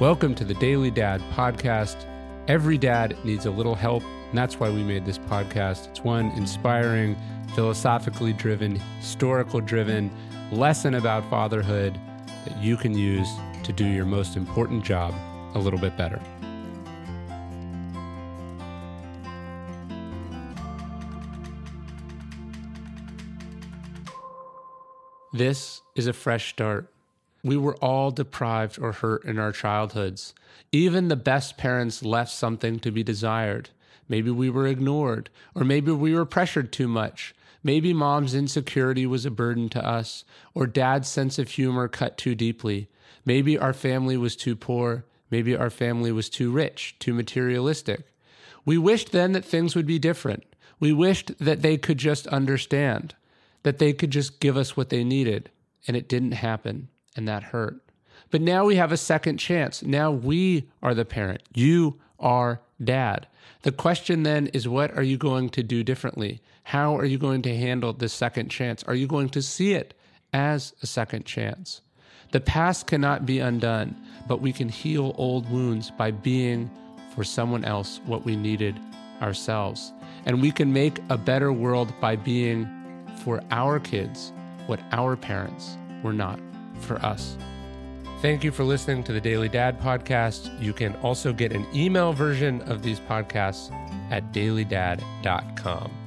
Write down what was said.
Welcome to the Daily Dad podcast. Every dad needs a little help, and that's why we made this podcast. It's one inspiring, philosophically driven, historical driven lesson about fatherhood that you can use to do your most important job a little bit better. This is a fresh start. We were all deprived or hurt in our childhoods. Even the best parents left something to be desired. Maybe we were ignored, or maybe we were pressured too much. Maybe mom's insecurity was a burden to us, or dad's sense of humor cut too deeply. Maybe our family was too poor. Maybe our family was too rich, too materialistic. We wished then that things would be different. We wished that they could just understand, that they could just give us what they needed, and it didn't happen and that hurt. But now we have a second chance. Now we are the parent. You are dad. The question then is what are you going to do differently? How are you going to handle this second chance? Are you going to see it as a second chance? The past cannot be undone, but we can heal old wounds by being for someone else what we needed ourselves. And we can make a better world by being for our kids what our parents were not for us. Thank you for listening to the Daily Dad podcast. You can also get an email version of these podcasts at dailydad.com.